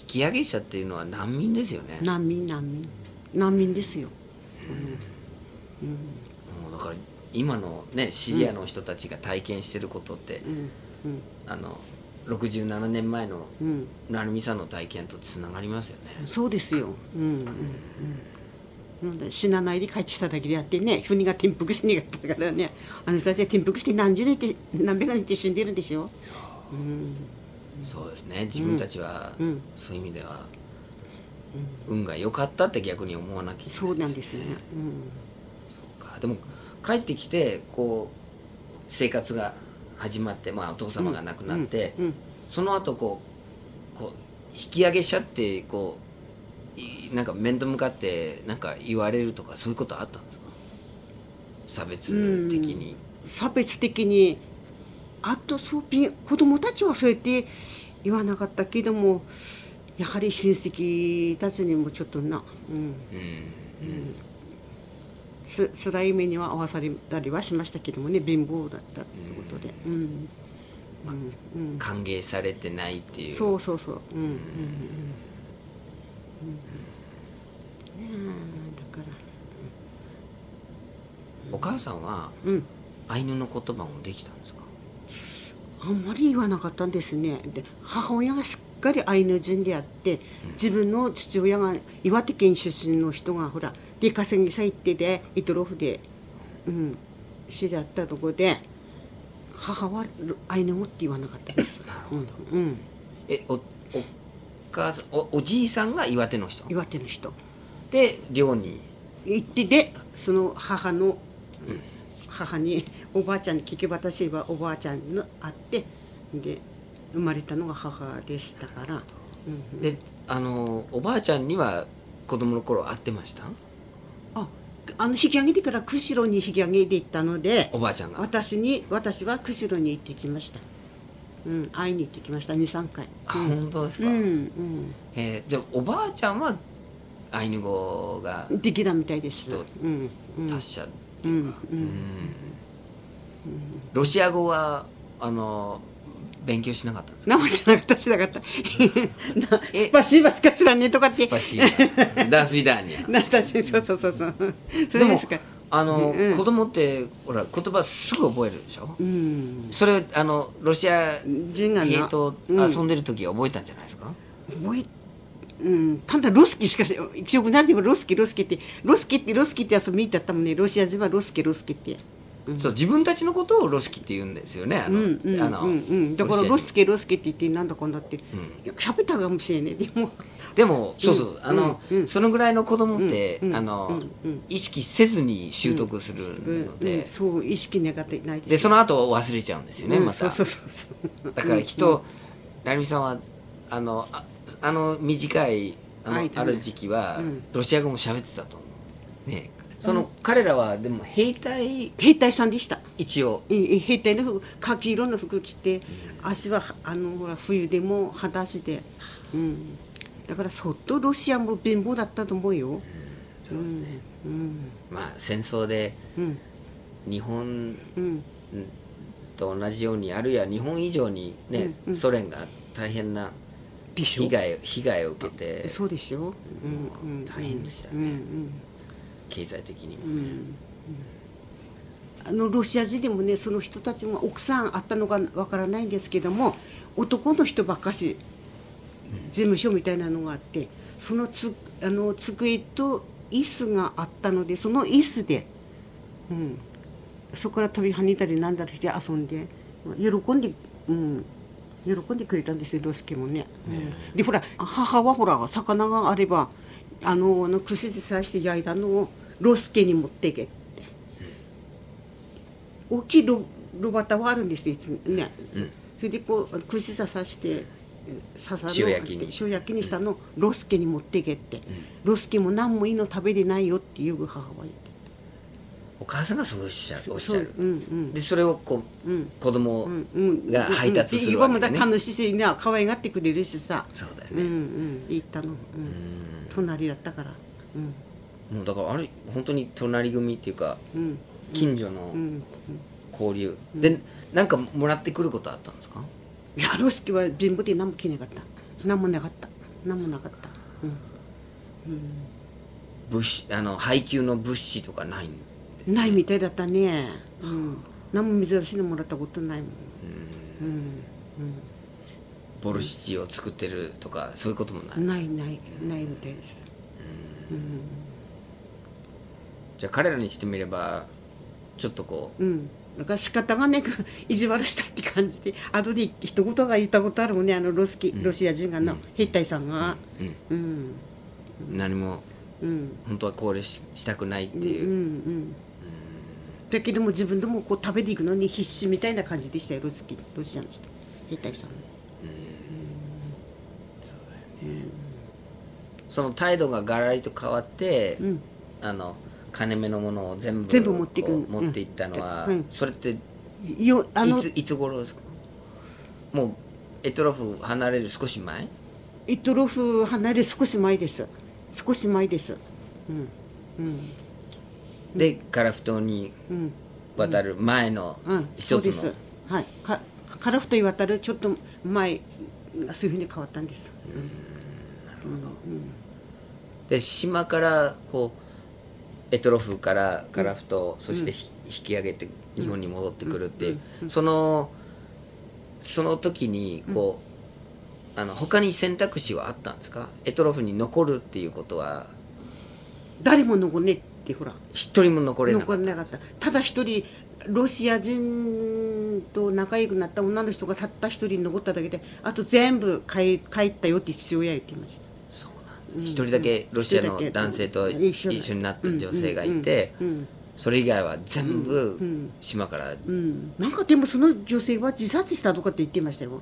き上げ者っていうのは難民ですよね、難民難民。難民ですよ。もうだから今のねシリアの人たちが体験してることって、うん。あの67年前のうん。うん成美さんの体験とつながりますよね、そうですよ。うんうんうん。死なないで帰ってきただけであってね、船が転覆しねかったからね、あの人たちは転覆して何十年って何百年って死んでるんでしょ？うん。そうですね自分たちは、うんそういう意味では、運が良かったって逆に思わなきゃいけないそうなんですね。そうかでも帰ってきてこう生活が始まって、まあ、お父様が亡くなって、うん。うん。その後こうこう引き上げ者ってこういなんか面と向かってなんか言われるとかそういうことあったんですか？差別的に、差別的に、あとそう子供たちはそうやって言わなかったけども、やはり親戚たちにもちょっとな、うん。うんつ辛い目には合わされたりはしましたけどもね貧乏だったってことで、うん。うん。うん。歓迎されてないっていう。そうそうそう。うんうん。うんだから。お母さんはうん。アイヌの言葉もできたんですか？あんまり言わなかったんですね。で母親がしっかりアイヌ人であって自分の父親が岩手県出身の人がほら出稼ぎさ行ってでイトロフで、うん、知り合ったとこで母はアイヌ語って言わなかったです。うん。うん、えおお母さんおおじいさんが岩手の人？岩手の人。で寮に？行ってでその母の、母におばあちゃんに聞き渡せばおばあちゃんのあってで生まれたのが母でしたから、うん、であのおばあちゃんには子供の頃会ってました？ああの引き上げてから釧路に引き上げて行ったのでおばあちゃんが。私に私は釧路に行ってきました、うん、会いに行ってきました23回。あ本当ですか、うんうん。えーじゃあおばあちゃんはアイヌ語ができたみたいです人うんうん。達者ってうんいうか、うん。ロシア語はあの勉強しなかったんですか？何もしなかったしなかった。なスパシーバしか知らねえとかって。スパシーダンスビダーニャ。なしたってそうそうそうそう。そでもれですかあの、うん。子供ってほら言葉すぐ覚えるでしょ、うん。それあのロシア人とうん遊んでる時は覚えたんじゃないですか、覚えうん、ただロスキしかし記憶なればロスキロスキってロスキってロスキって遊びに行ったもんねロシア人はロスキロスキってそう自分たちのことをロスキって言うんですよね。あの、うんうんあのうん。うんだからロスケロスケって言ってなんだかんだって、喋ったかもしれない。でも。でもそうそう、うん。あの、そのぐらいの子供って、あの、意識せずに習得するうんので、うん。そう意識願ってないでその後忘れちゃうんですよね、うん。また。そうそうそうだからきっと、成美さんはあのああの短いあの、ある時期は、うん。ロシア語も喋ってたと思う。ねその、彼らはでも兵隊兵隊さんでした。一応。ええ兵隊の服柿色の服着て足はあのほら冬でも裸足で、うん、だから相当ロシアも貧乏だったと思うよ、うん。うん。まあ戦争でうん。日本うん。と同じようにあるいは日本以上にね、うんうん。ソ連が大変な被害被害を受けて。そうでしょ、うんうん、大変でしたね。うんうん経済的にも、うん。あのロシア人でもねその人たちも奥さんあったのかわからないんですけども男の人ばっかし事務所みたいなのがあってそのつあの机と椅子があったのでその椅子で、うん、そこから飛び跳ねたりなんだりして遊んで喜んで、うん、喜んでくれたんですよロスケもね。うん。でほら母はほら魚があればあのあの串で刺して焼いたのをロスケに持っていけって。大きいロロバタはあるんですよいつも。ね、うん。それでこう串刺さして刺さ塩焼きに。塩焼きにしたのをロスケに持っていけって、ロスケも何もいいの食べれないよっていう母は言ってお母さんがそうおっしゃるおっしゃる。そううんうん。でそれをこう、うん。子供うんうん。が配達するわけだね、で今もだ楽しいしね可愛がってくれるしさ。そうだよね、うんうん。で行ったの、うん。隣だったから。うんもうだからあれ本当に隣組っていうかうん。近所のうん。交流、でなんかもらってくることあったんですか？いやロスケは貧乏で何も着なかった。何もなかった。何もなかった。うん。物資あの配給の物資とかないんないみたいだったね、うん、何も珍しいのもらったことないもん、うん。ボルシチを作ってるとかそういうこともない、うん、ないないないみたいです、じゃあ彼らにしてみればちょっとこううん、だから仕方がねく 意地悪したって感じで後で一言が言ったことあるもんねあのロスキ、ロシア人がの、兵隊さんが。うん。何もうん。本当はこれししたくないってう。んいうう、ん。だけども自分でもこう食べていくのに必死みたいな感じでしたよロスキロシアの人。兵隊さんその態度がガラリと変わって、うん。あの金目のものを全部全部持っていく。持っていったのは、うん。それってよあのいついつ頃ですか？もうエトロフ離れる少し前？イトロフ離れる少し前です。少し前です。うん。うん。でカラフ島にうん。渡る前のうん、一つの、そうです。はい、か、カラフトに渡るちょっと前、そういうふうに変わったんです。で島からこうエトロフからカラフト、そしてひ引き上げて日本に戻ってくるっていう、そのその時にこう、あの他に選択肢はあったんですか？エトロフに残るっていうことは。誰も残んねえって、ほら、一人も残れなかった。残んなかった。ただ一人、ロシア人と仲良くなった女の人がたった一人残っただけで、あと全部帰帰ったよって父親言っていました。そうなん。だ一人だけロシアの男性と一緒になった女性がいてそれ以外は全部ん。島から。うん、なんかでもその女性は自殺したとかって言ってましたよ。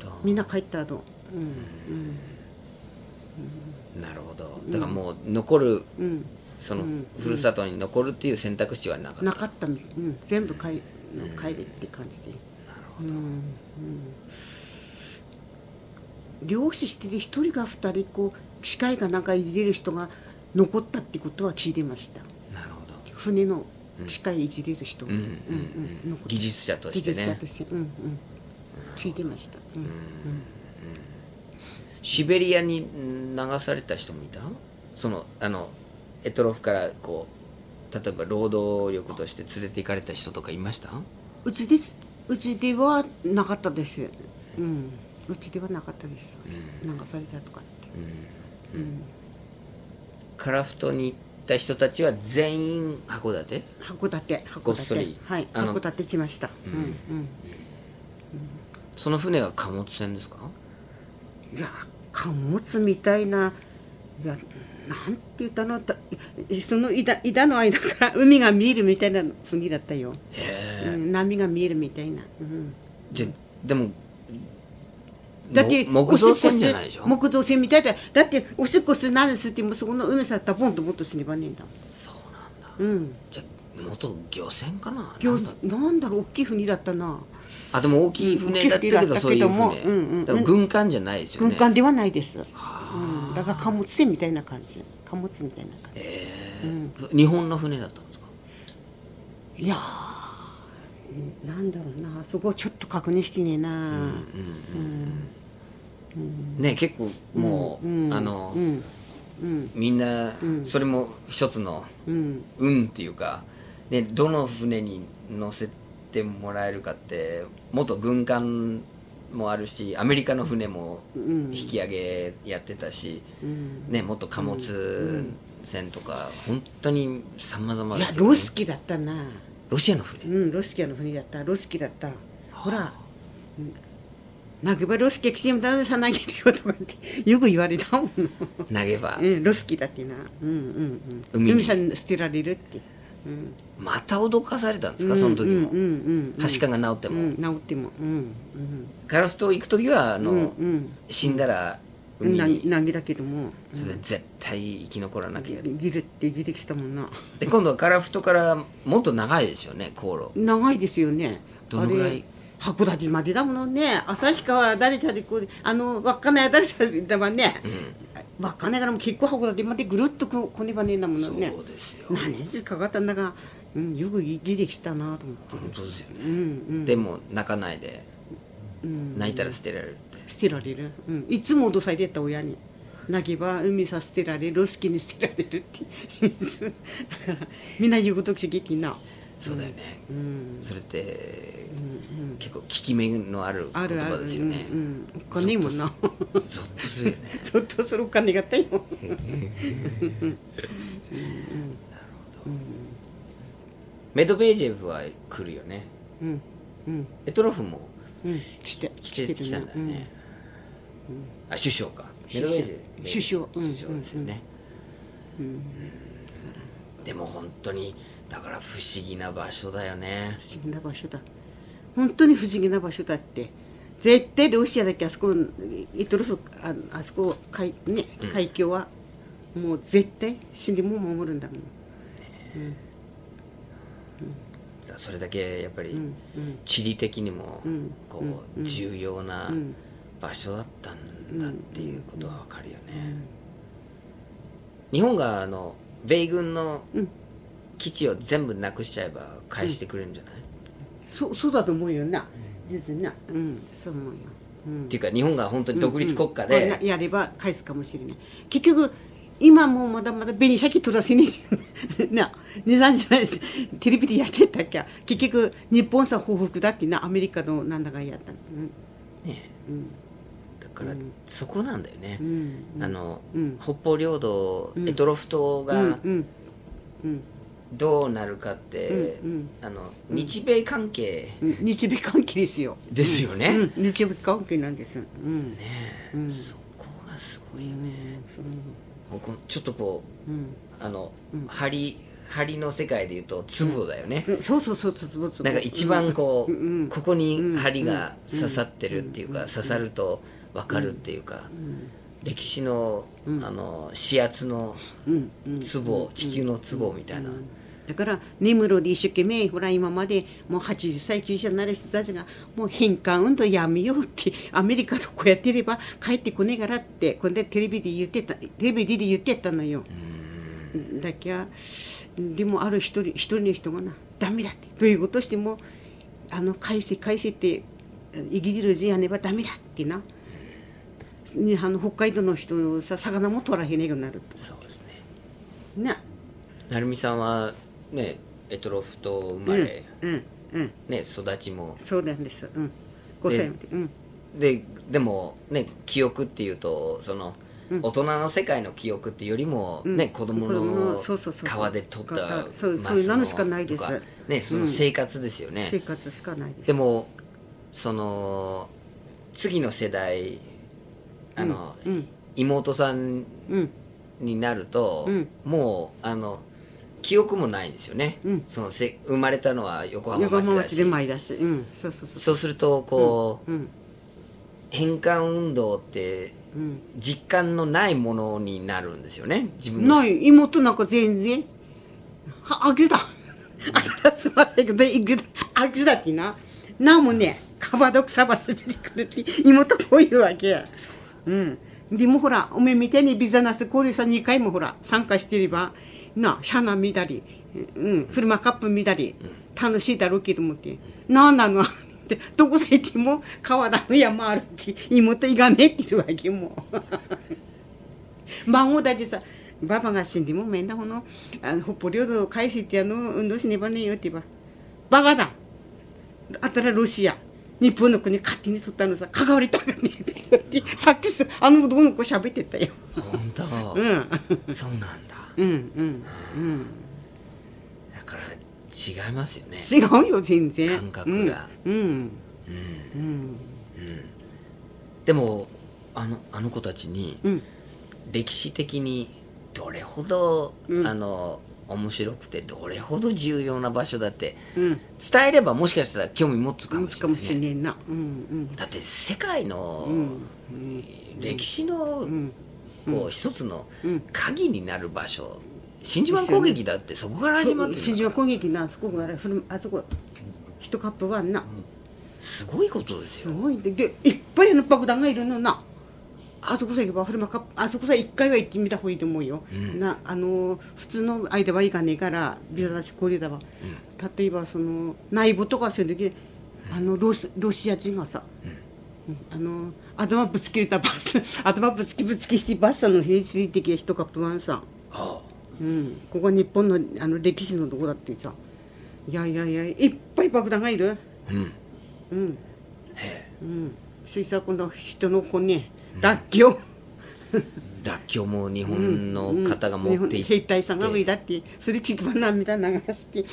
本みんな帰った後。うん。当なるほど。だからもう残る。そのうん。ふるさとに残るっていう選択肢はなかった。なかった。ん、全部帰帰れって感じで。うん。うん。漁師してて一人が二人こう機械がなんかいじれる人が残ったってことは聞いてました。なるほど。船の機械いじれる人が、うんうんうん残った。技術者として技術者ねとして。うんうん。聞いてました、うんシベリアに流された人もいた？そのあのエトロフからこう例えば労働力として連れて行かれた人とかいました？うちです。うちではなかったです。うん。うちではなかったです、流されたとかって。うんカラフトに行った人たちは全員函館？函館函館。はい函館来ました。うん。うんその船は貨物船ですか？いや貨物みたいないやなんて言ったの？だその板板の間から海が見えるみたいな船だったよ、うん、波が見えるみたいな、うん、じゃでもだっても木造船じゃないでしょ？木造船みたいだ。だっておしっこする何すってもそこの海さったらポンともっと死ねばねえんだもん。そうなんだ。うん。じゃあ元漁船かな？行なんだ？なんだろう大きい船だったな。あでも大きい船だったけ大きい船だったどそういうけども船、うんうん。軍艦じゃないですよね。軍艦ではないです、うん、だから貨物船みたいな感じ。貨物みたいな感じ。え。うん。ー日本の船だったんですか？いやーなんだろうな。そこをちょっと確認してねえな、ね結構もう、うんあの、みんなうん。それも一つのうん。運っていうか、ね、どの船に乗せてもらえるかって元軍艦もあるしアメリカの船もうん。引き上げやってたし、うん。ね、元貨物船とか本当にさまざまいやロスキだったな。ロシアの船？うんロスキアの船だった。ロスキだった。ほらうん投げばロスキ来てもダメさ投げるよとかってよく言われたもん投げば。うんロスキだってな。うんうんうん。海に。海さん捨てられるって。うん。また脅かされたんですかその時も、うんうんうんうん。はしかが治っても、うん治っても。うんカラフト行く時はあの、うんうん。死んだらうん。海に、な投げだけども。それで絶対生き残らなきゃ、ギルって出てきたもんな。で今度はカラフトからもっと長いですよね航路。長いですよね。どのぐらい？函館までだものね。旭川誰さでこうあの稚内誰さだわね、稚内からも結構函館までぐるっとここねばねえんだものね。そうですよ。何日かかったんだが、うん、よく出てきたなと思って。本当ですよね、うんうん。でも泣かないでうん。泣いたら捨てられるって、捨てられる、うん、いつも脅されてた親に。泣けば海さ捨てられる好きに捨てられるって だからみんな言うこと聞いてんなそうだよね、うん。それって、うんうん。結構効き目のある言葉ですよね。うんうん、お金もんな。ゾッとするよね。ちょっとするお金があったよメドベージェフは来るよね。うんうん。エトロフも。うん。来て来てきたんだよね、あ首相か。メ首相ドベージェフ。首相。うん。首相ですよね、でも本当にだから不思議な場所だよね。不思議な場所だ。本当に不思議な場所だって。絶対ロシアだけあそこイトルフああそこ海,、ね、海峡はもう絶対死んでも守るんだもん。それだけやっぱりうんうん。地理的にもうん。こううん重要なうん。場所だったんだっていうことはわかるよね。日本があの米軍のうん基地を全部なくしちゃえば返してくれるんじゃない、そうそうだと思うよな。実にな。うん。そう思うよ、うん。っていうか日本が本当に独立国家うん。うんで、やれば返すかもしれない。結局今もうまだまだ紅鮭取らせにな。23時前テレビでやってたっけ？結局日本さ報復だってな。アメリカのなんだかやったうん。ねうん。だからうんそこなんだよね、うん。あの、うん。北方領土、うん。エトロフ島うん。がうん。うんどうなるかって、うんうん。あの日米関係。うん。日米関係ですよ。ですよね、うん。日米関係なんですよ。うん。ねうん。そこがすごいよね、そう。もうこうちょっとこううん。あの、うん。針針の世界でいうと壺だよね、そうそうそうそうなんか一番こう、ここに針が刺さってるっていうか、うん。刺さると分かるっていうか、うん。歴史の,、うん。あの指圧の壺、地球の壺みたいな、うんだから根室で一生懸命ほら今までもう80歳90歳になる人たちがもう返還運動やめようってアメリカとこうやってれば帰ってこねえからってこれでテレビで言ってたテレビで言ってたのよ。だけどでもある一人一人の人がなダメだってどういうことしてもあの返せ返せって生き汁じやねばダメだってな。にあの北海道の人さ魚も取らへんねえようになるそうですとね成美さんはねエトロフと生まれ、うんうんね育ちも。そうなんです。うん。5歳まで。うん。ででもね記憶っていうとその、うん。大人の世界の記憶っていうよりも、うん。ね子供ののそうそうそう川で取ったかそうマスそういうのしかないです。とかねその生活ですよね、生活しかないです。でもその次の世代あの、うん。妹さんうん。になると、うん。もうあの記憶もないんですよね、うん。そのせ生まれたのは横浜横町だし。浜町で前だし。うん。そうそうそう。そうするとこう、うん。返還運動ってうん。実感のないものになるんですよね。自分のない。妹なんか全然はあげだあらすいませんけどあげだってな。なもねカバドクサバスビてくるって妹こういうわけ。やう。ん。でもほらおめえみたいにビザナス交流さ2回もほら参加してればなシャナ見たりうんフルマカップ見たり楽しいだろうけどもってなんなの？っ てどこさ行っても川田の山あるって妹いがねえって言うわけも。う孫たちさババが死んでもめんだほのあの北方領土を返せってあの運動しねばねえよって言えばバカだ。あったらロシア日本の国勝手に取ったのさ関わりたくねえって言ってさっきさあの男の子喋ってたよ。本当、うん。そうなんだうんうんうん。だから違いますよね。違うよ全然。感覚が。うん。うん。うん。うん。でもあのあの子たちにうん。歴史的にどれほど、うん。あの面白くてどれほど重要な場所だってうん。伝えればもしかしたら興味持つかもしれない、ね、ねえなうん。だって世界のうん。歴史のうんこう一つのうん。鍵になる場所。真珠湾攻撃だってそこから始まってる真珠湾攻撃なそこがふるあそこ一カップワンな。すごいことですよ。すごいででいっぱいの爆弾がいるのな。あそこさ行けばフルマカップあそこさ一回は行ってみた方がいいと思うよ、うん。なあの普通の間は行かねえからビザなし交流だわ、例えばその内部とかそういう時あのロスロシア人がさ、うん。あの頭ぶつけれたバス。頭ぶつきぶつきしてバスさんの平地的な人カップワンさ。あうん、ここは日本のあの歴史のとこだってさ。いやいやいやいっぱい爆弾がいる。あうん。うん。へうん。そしたら今度人の子ねらっきょう。え らっきょうも日本の方が持っていって、兵隊さんが上だってそれちくば涙流して。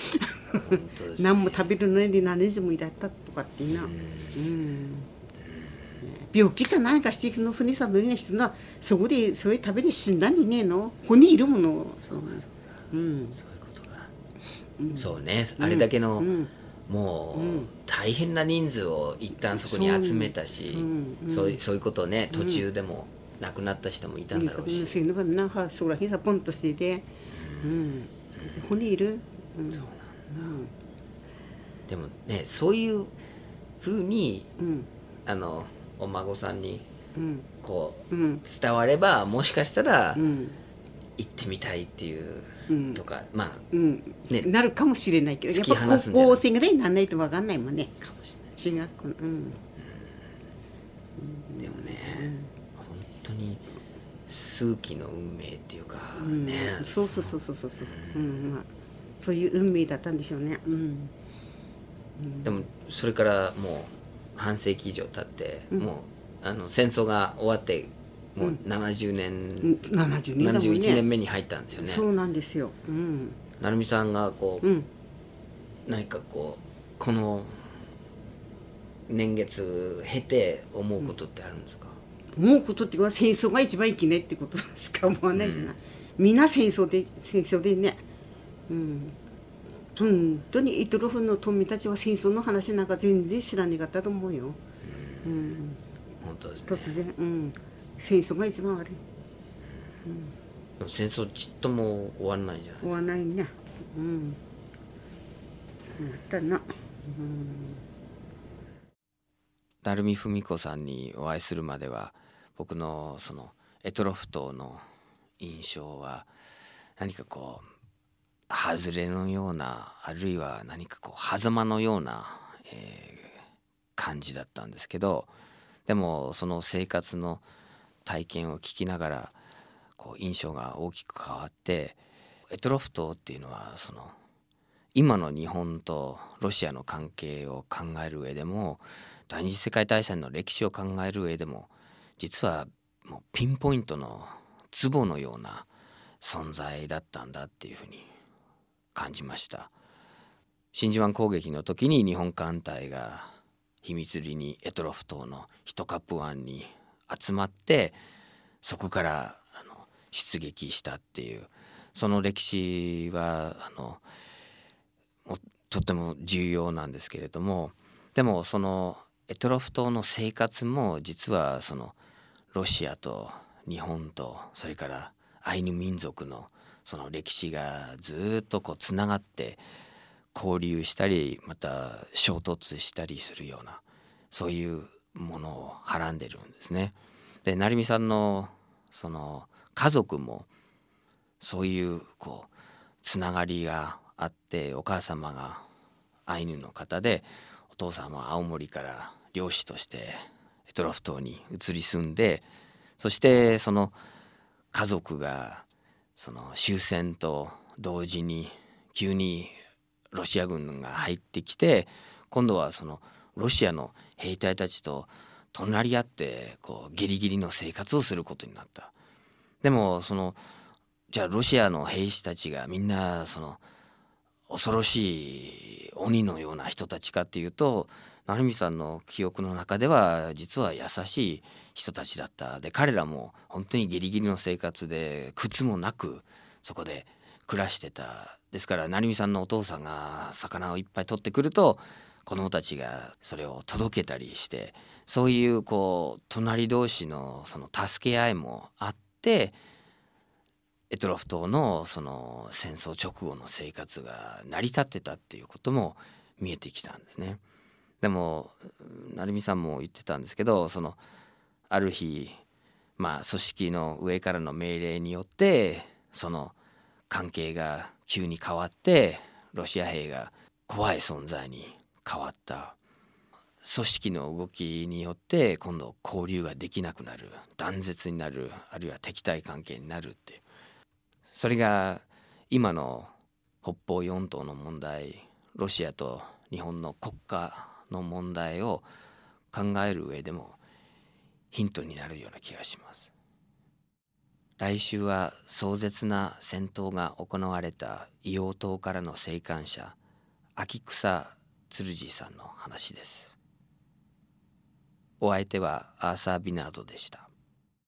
本当ですね。何も食べるのに何日もいだったとかってな。うん病気か何かしていくの船さんのような人がそこでそれ食べて死んだんじゃねえの？骨いるものそううん。そういうことが、そうね。あれだけの、うん。もう、うん大変な人数を一旦そこに集めたしそううん。うん。そういそういうことをね途中でも亡くなった人もいたんだろうし、そういうのがなんかそこら辺さポンとしてて。うん。骨いる？うん。そうでもねそういうふうにうん。あのお孫さんにうん。こううん。伝わればもしかしたらうん。行ってみたいっていう、うん。とかまあうん。ね。なるかもしれないけどやっぱ高校生ぐらいにならないと分かんないもんね。かもしれない。中学校の。うん。でもね、本当に数奇の運命っていうか、うん。ねそうそうそうそうそうそう。うん。まあそういう運命だったんでしょうね。うん。でもそれからもう半世紀以上経って、もうあの戦争が終わってもう70う年、ん。72年ね。71年目に入ったんですよね。そうなんですよ。うん。成美さんがこう、うん。何かこうこの年月経て思うことってあるんですか、思うことっていうのは戦争が一番いけないってことしか？思わないじゃない、みんな戦争で戦争でね。うん本当にイトロフの富たちは戦争の話なんか全然知らなかったと思うよ、うん、本当ですね。突然、うん、戦争が一番悪い。でも戦争ちっとも終わらないじゃない終わらないね。うん。思ったな。成美文子さんにお会いするまでは僕のそのエトロフ島の印象は何かこう外れのようなあるいは何かこう狭間のような、えー感じだったんですけどでもその生活の体験を聞きながらこう印象が大きく変わってエトロフ島っていうのはその今の日本とロシアの関係を考える上でも第二次世界大戦の歴史を考える上でも実はもうピンポイントの壺のような存在だったんだっていうふうに感じました。真珠湾攻撃の時に日本艦隊が秘密裏にエトロフ島のヒトカップ湾に集まってそこからあの出撃したっていうその歴史はあのとっても重要なんですけれどもでもそのエトロフ島の生活も実はそのロシアと日本とそれからアイヌ民族のその歴史がずっとこうつながって交流したりまた衝突したりするようなそういうものをはらんでるんですね。で成美さんのその家族もそういうこうつながりがあってお母様がアイヌの方でお父さんは青森から漁師としてエトロフ島に移り住んでそしてその家族がその終戦と同時に急にロシア軍が入ってきて今度はそのロシアの兵隊たちと隣り合ってこうギリギリの生活をすることになった。でもそのじゃあロシアの兵士たちがみんなその恐ろしい鬼のような人たちかっていうと成美さんの記憶の中では実は優しい人たちだったで彼らも本当にギリギリの生活で靴もなくそこで暮らしてたですから成美さんのお父さんが魚をいっぱい取ってくると子供たちがそれを届けたりしてそういうこう隣同士のその助け合いもあってエトロフ島のその戦争直後の生活が成り立ってたっていうことも見えてきたんですね。でも成美さんも言ってたんですけどそのある日まあ組織の上からの命令によってその関係が急に変わってロシア兵が怖い存在に変わった。組織の動きによって今度交流ができなくなる。断絶になる。あるいは敵対関係になるって。それが今の北方四島の問題ロシアと日本の国家の問題を考える上でもヒントになるような気がします。来週は壮絶な戦闘が行われた硫黄島からの生還者秋草鶴治さんの話です。お相手はアーサー・ビナードでした。